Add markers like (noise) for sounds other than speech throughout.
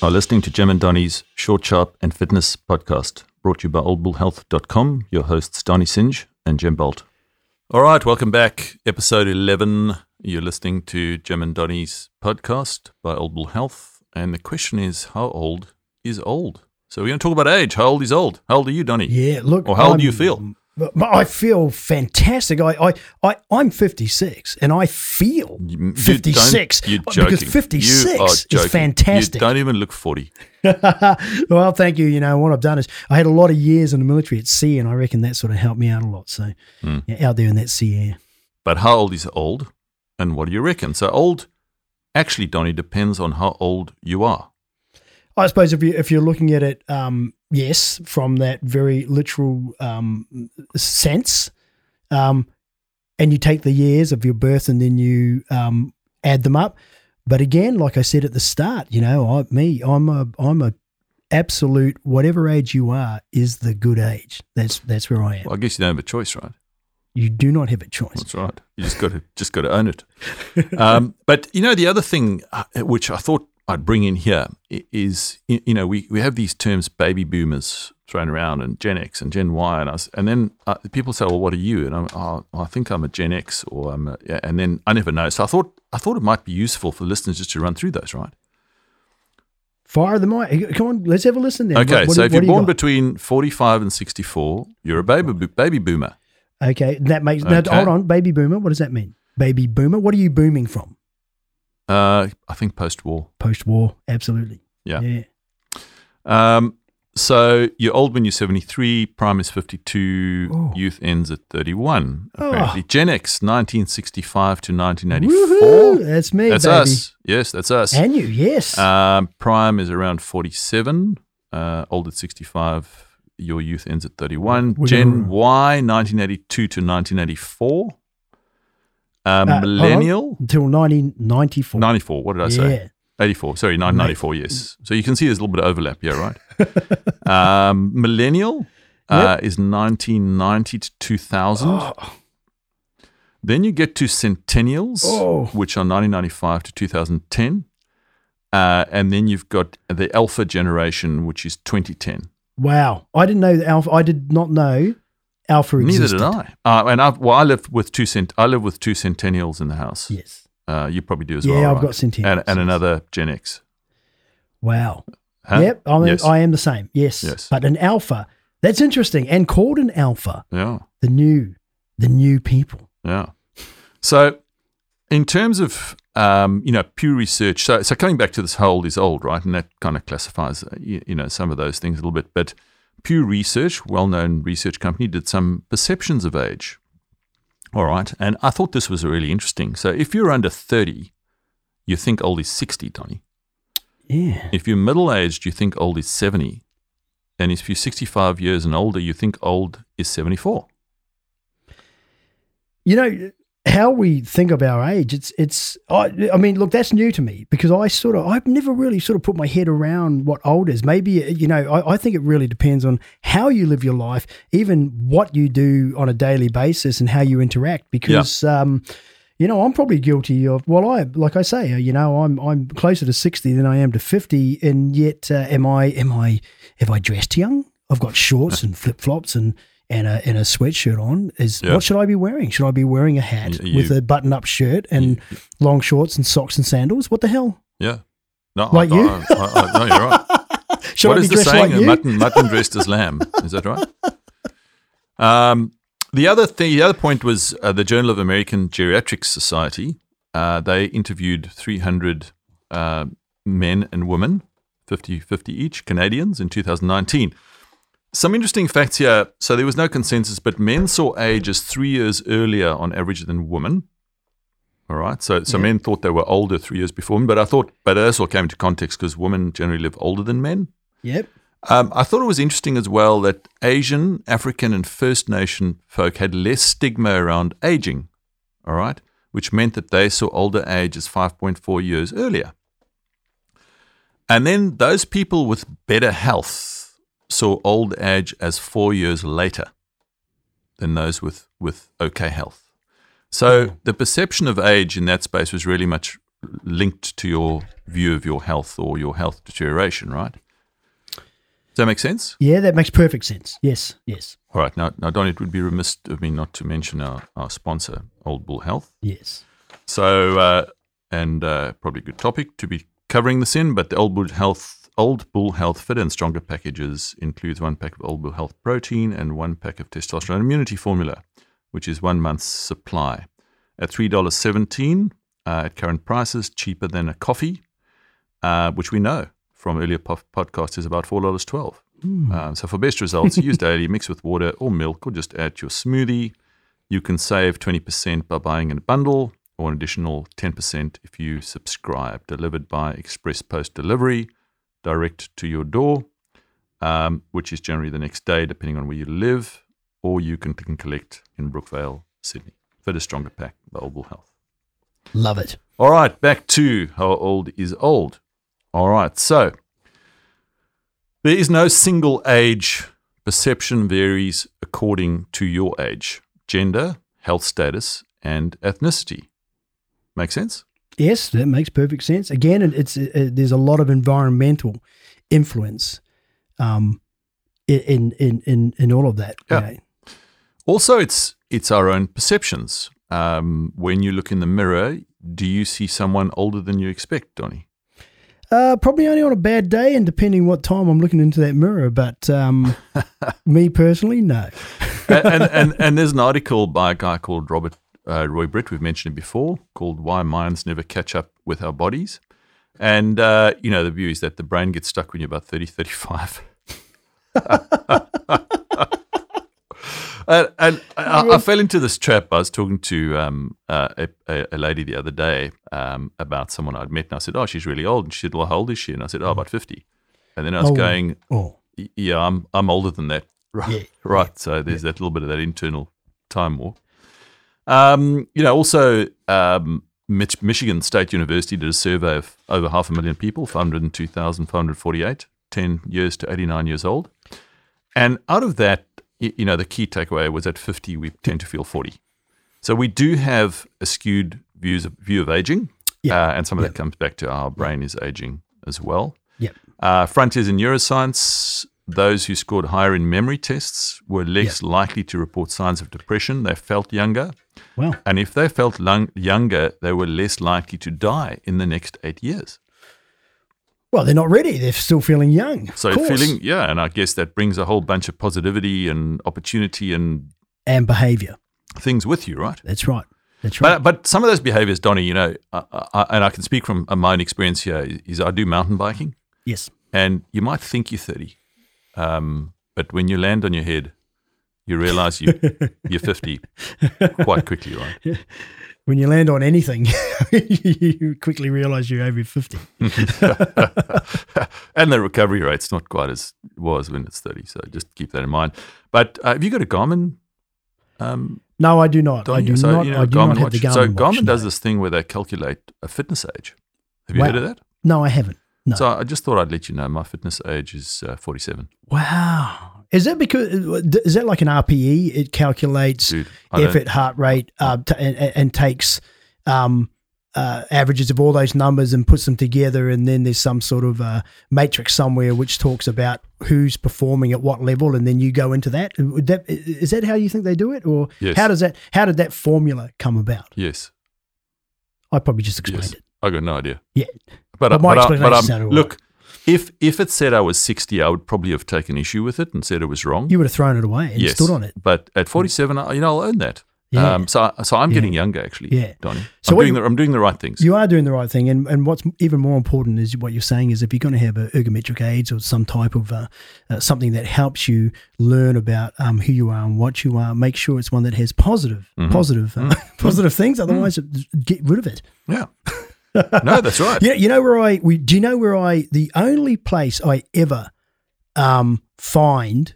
are listening to Jem and Donny's Short, Sharp and Fitness podcast, brought to you by oldbullhealth.com. Your hosts, Donny Singe and Jem Bolt. All right, welcome back. Episode 11. You're listening to Jem and Donny's podcast by Old Bull Health. And the question is, how old is old? So we're going to talk about age. How old is old? How old are you, Donny? Yeah, look. Or how old I'm- do you feel? But but I feel fantastic. I, I, I, I'm 56 and I feel You- you 56 You're because 56 You is fantastic. You don't even look 40. (laughs) well, thank you. You know, what I've done is I had a lot of years in the military at sea, and I reckon that sort of helped me out a lot. So, Hmm. yeah, out there in that sea air. But how old is old? And what do you reckon? So old, actually, Donny, depends on how old you are. I suppose if you if you're looking at it, um, yes, from that very literal um, sense, um, and you take the years of your birth and then you um, add them up. But again, like I said at the start, you know, I, me, I'm a I'm a absolute whatever age you are is the good age. That's that's where I am. Well, I guess you don't have a choice, right? You do not have a choice. That's right. You just got to just got to own it. (laughs) Um, but you know, the other thing uh, which I thought I'd bring in here is you know we, we have these terms baby boomers thrown around and Gen X and Gen Y and us and then uh, people say well what are you and I'm oh, I think I'm a Gen X or I'm a, yeah, and then I never know so I thought I thought it might be useful for listeners just to run through those right Fire the mic. Come on, let's have a listen then. okay What- what so if you're you born got? between 45 and 64 you're a baby bo- baby boomer okay, that makes now, hold on, baby boomer. What does that mean? Baby boomer. What are you booming from? Uh, I think post war Post war, absolutely. Yeah. Yeah. Um, so you're old when you're 73, prime is 52, Oh. youth ends at 31. Oh. Apparently, Gen X, 1965 to 1984. Woohoo! That's me, That's baby. us. Yes, that's us. And you, yes. Um, prime is around 47, uh, old at 65. Your youth ends at 31. We're Gen Y, 1982 to 1984. Uh, Uh, millennial, Until 1994. 94. What did I say? Yeah. 84. Sorry, 1994, yes. So you can see there's a little bit of overlap. Yeah, right. (laughs) um, millennial uh, is 1990 to 2000. Oh, Then you get to centennials, Oh. which are 1995 to 2010. Uh, and then you've got the alpha generation, which is 2010. wow. I didn't know that Alpha. I did not know Alpha Neither did I. Uh, and I've, well, I live with two cent. I live with two centennials in the house. Yes. Uh, you probably do as Yeah, well. Yeah, I've right? got centennials, and, and another Gen X. Wow. Huh? Yep. I, mean, Yes. I am the same. Yes. Yes. But an Alpha. That's interesting. And called an Alpha. Yeah. The new, the new people. Yeah. So, in terms of um, you know Pew Research, so so coming back to this, old is old, right? And that kind of classifies you, you know some of those things a little bit. But Pew Research, well-known research company, did some perceptions of age. All right, and I thought this was really interesting. So, if you're under thirty, you think old is sixty, Donny. Yeah. If you're middle-aged, you think old is seventy, and if you're sixty-five years and older, you think old is seventy-four. you know how we think of our age it's it's I, I mean look that's new to me because i sort of i've never really sort of put my head around what old is. Maybe you know I, I think it really depends on how you live your life even what you do on a daily basis and how you interact because um you know i'm probably guilty of well i like i say uh, you know i'm i'm closer to 60 than i am to 50 and yet uh, am i am i have i dressed young? I've got shorts (laughs) and flip-flops and and a, and a sweatshirt on is Yeah. what should I be wearing? Should I be wearing a hat Y- with a button-up shirt and long shorts and socks and sandals? What the hell? Yeah. No, Like I, you? I, I, no, you're right. (laughs) Should What is the saying? like you? mutton, mutton dressed as lamb. Is that right? Um, the other thing, the other point was uh, the Journal of American Geriatrics Society. Uh, they interviewed 300 uh, men and women, 50 50 each, Canadians, in 2019. Some interesting facts here. So there was no consensus, but men saw age as three years earlier on average than women. All right. So, so Yeah. men thought they were older three years before women, but I thought, but this all came into context because women generally live older than men. Yep. Um, I thought it was interesting as well that Asian, African, and First Nation folk had less stigma around aging, all right, which meant that they saw older age as 5.4 years earlier. And then those people with better health saw old age as four years later than those with, with okay health. So the perception of age in that space was really much linked to your view of your health or your health deterioration, right? Does that make sense? Yeah, that makes perfect sense. Yes, yes, All right. Now, now, Don, it would be remiss of me not to mention our, our sponsor, Old Bull Health. yes. So, uh, and uh, probably a good topic to be covering this in, but the Old Bull Health Old Bull Health Fit and Stronger packages includes one pack of Old Bull Health protein and one pack of testosterone immunity formula, which is one month's supply at three dollars seventeen uh, at current prices, cheaper than a coffee, uh, which we know from earlier po- podcasts is about four dollars twelve. Um, so for best results, (laughs) use daily, mix with water or milk, or just add to your smoothie. You can save 20% by buying in a bundle or an additional 10% if you subscribe. Delivered by Express Post Delivery, direct to your door, um, which is generally the next day, depending on where you live, or you can, can collect in Brookvale, Sydney. Fitter, stronger pack Old Health. Love it. All right, back to how old is old. All right, so there is no single age. Perception varies according to your age, gender, health status, and ethnicity. Make sense? Yes, that makes perfect sense. Again, it- it's uh there's a lot of environmental influence um, in in in in all of that. you Yeah. know. Also, it's it's our own perceptions. Um, when you look in the mirror, do you see someone older than you expect, Donny? Uh, probably only on a bad day, and depending what time I'm looking into that mirror. But um, (laughs) me personally, no. and, and, and and there's an article by a guy called Robert uh, Roy Britt. We've mentioned it before, called "Why Minds Never Catch Up with Our Bodies." And uh, you know, the view is that the brain gets stuck when you're about 30, 35. and, and I, I fell into this trap. I was talking to um, uh, a, a, lady the other day um, about someone I'd met, and I said, "Oh, she's really old." And she said, "Well, how old is she?" And I said, "Oh, about 50. And then I was Oh. going, Oh, Yeah, I'm I'm older than that. (laughs) Right. Yeah, right. So there's that little bit of that internal time warp. Um, you know, also um, Mich- Michigan State University did a survey of over half a million people, 502,548, 10 years to 89 years old. And out of that, you know, the key takeaway was at 50, we tend to feel 40. So we do have a skewed views of, view of aging. Yeah. Uh, and some of Yeah. that comes back to our brain is aging as well. Yeah. Uh, frontiers in neuroscience, those who scored higher in memory tests were less likely to report signs of depression. They felt younger. Well, And if they felt lung- younger, they were less likely to die in the next eight years. well, they're not ready. They're still feeling young. So feeling, yeah, and I guess that brings a whole bunch of positivity and opportunity and and behavior. things with you, right? That's right. That's right. But, but some of those behaviors, Donny, you know, I, I, and I can speak from my own experience here, is I do mountain biking. yes. and you might think you're 30, um, but when you land on your head, you realize you, you're 50 quite quickly, right? (laughs) When you land on anything, (laughs) you quickly realize you're over 50. (laughs) and the recovery rate's not quite as it was when it's 30, so just keep that in mind. But uh, have you got a Garmin? Um, No, I do not. I do so, not. you know, I do Garmin not have the Garmin so watch, Garmin does no. this thing where they calculate a fitness age. Have you Wow. heard of that? No, I haven't. No. So I just thought I'd let you know my fitness age is uh, 47. wow. Is that because is that like an RPE? It calculates Dude, don't- effort, heart rate, uh, t- and, and takes um, uh, averages of all those numbers and puts them together, and then there's some sort of uh, matrix somewhere which talks about who's performing at what level, and then you go into that. That is that how you think they do it, or Yes. how does that how did that formula come about? Yes. I probably just explained Yes. it. I got no idea. Yeah. But, But my but, I, explanation but all look, if if it said I was 60, I would probably have taken issue with it and said it was wrong. You would have thrown it away and yes. stood on it. But at 47, I- you know, I'll own that. Yeah. Um, so, so I'm Yeah. getting younger, actually, Yeah. Donny. So I'm, doing you- the, I'm doing the right things. You are doing the right thing, and, and what's even more important is what you're saying is if you're going to have a ergometric aids or some type of uh, uh, something that helps you learn about um, who you are and what you are, make sure it's one that has positive, Mm-hmm. positive, uh, (laughs) positive things. Otherwise, get rid of it. yeah. No, that's right. Yeah, you know where I? We, do you know where I? The only place I ever um, find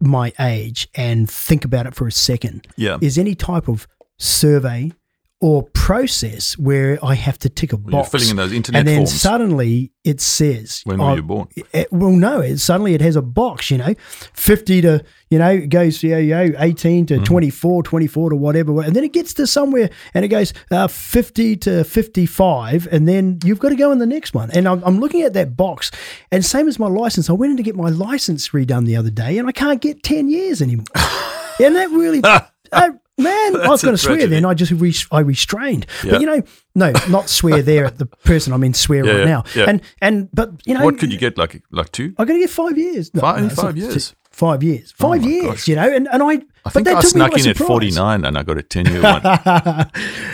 my age and think about it for a second Yeah. is any type of survey or process where I have to tick a You're box. filling in those internet and then forms. suddenly it says, when were oh, you born? it, well, no, it, suddenly it has a box, you know, 50 to, you know, it goes, you know, you know, 18 Mm-hmm. to 24, 24 to whatever. And then it gets to somewhere and it goes uh, 50 to 55. And then you've got to go in the next one. And I'm, I'm looking at that box. And same as my license, I went in to get my license redone the other day and I can't get 10 years anymore. (laughs) and that really, (laughs) uh, man, (laughs) I was going to swear tragedy. then. I just re- I restrained. Yeah. But, you know, no, not swear there at the person. I mean, swear Yeah, right yeah, now. And, and, but, you know, What could you get? Like like two? I'm going to get five years. No, Five- no, five years? Oh Five years. Five years. gosh. You know, and, and I. I think I snuck in at 49 and I got a 10 year one. (laughs)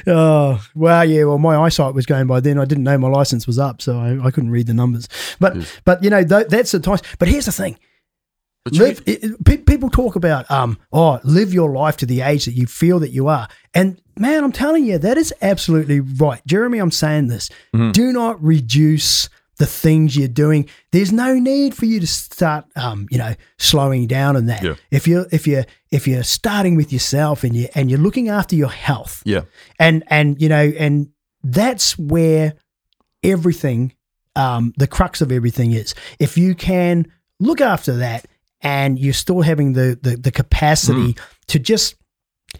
oh well, yeah. Well, my eyesight was going by then. I didn't know my license was up, so I, I couldn't read the numbers. But Yes. but you know th- that's the time. But here's the thing: But live. It- people talk about um oh live your life to the age that you feel that you are, and man, I'm telling you that is absolutely right, Jeremy. I'm saying this. Mm-hmm. Do not reduce the things you're doing. There's no need for you to start um you know slowing down and that. Yeah. If you're if you're if you're starting with yourself and you and you're looking after your health yeah. and and you know and that's where everything um the crux of everything is if you can look after that and you're still having the the, the capacity to just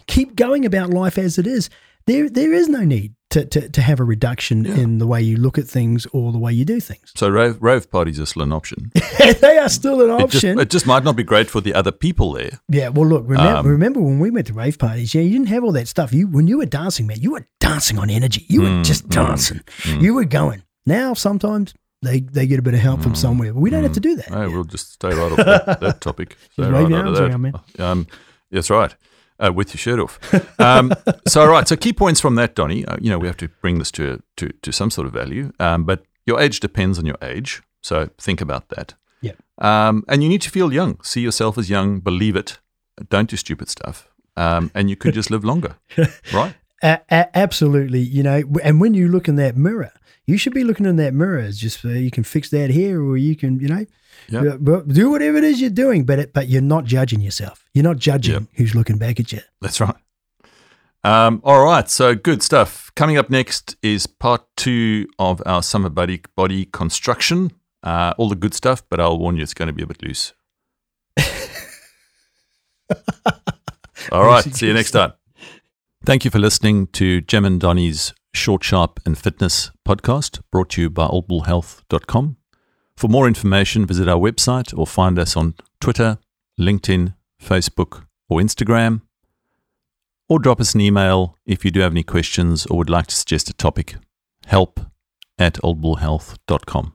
keep going about life as it is. There there is no need to to, to have a reduction Yeah. in the way you look at things or the way you do things. So rave, rave parties are still an option. (laughs) they are still an It just, option. it just might not be great for the other people there. yeah well look remember, Um, remember when we went to rave parties yeah you didn't have all that stuff. You when you were dancing man you were dancing on energy. You were Mm, just dancing. you were going. Now sometimes they they get a bit of help Mm, from somewhere but we don't have to do that we'll just stay right off (laughs) that, that topic. Stay right arms that. around, man. Um, that's right. Uh, with your shirt off. Um, (laughs) so, all right. So, key points from that, Donny. Uh, you know, we have to bring this to to, to some sort of value. Um, but your age depends on your age. So, think about that. Yeah. Um, and you need to feel young. See yourself as young. Believe it. Don't do stupid stuff. Um, and you could (laughs) just live longer, right? A- a- absolutely you know and when you look in that mirror you should be looking in that mirror as just uh, you can fix that here or you can you know Yep. uh, do whatever it is you're doing but it, but you're not judging yourself you're not judging Yep. who's looking back at you That's right. Um, all right, so good stuff. Coming up next is part two of our summer body body construction. Uh, all the good stuff, but I'll warn you, it's going to be a bit loose. (laughs) all right, see you next time. Thank you for listening to Jem and Donny's Short, Sharp, and Fitness podcast, brought to you by oldbullhealth.com. For more information, visit our website or find us on Twitter, LinkedIn, Facebook, or Instagram or drop us an email if you do have any questions or would like to suggest a topic. Help at oldbullhealth.com.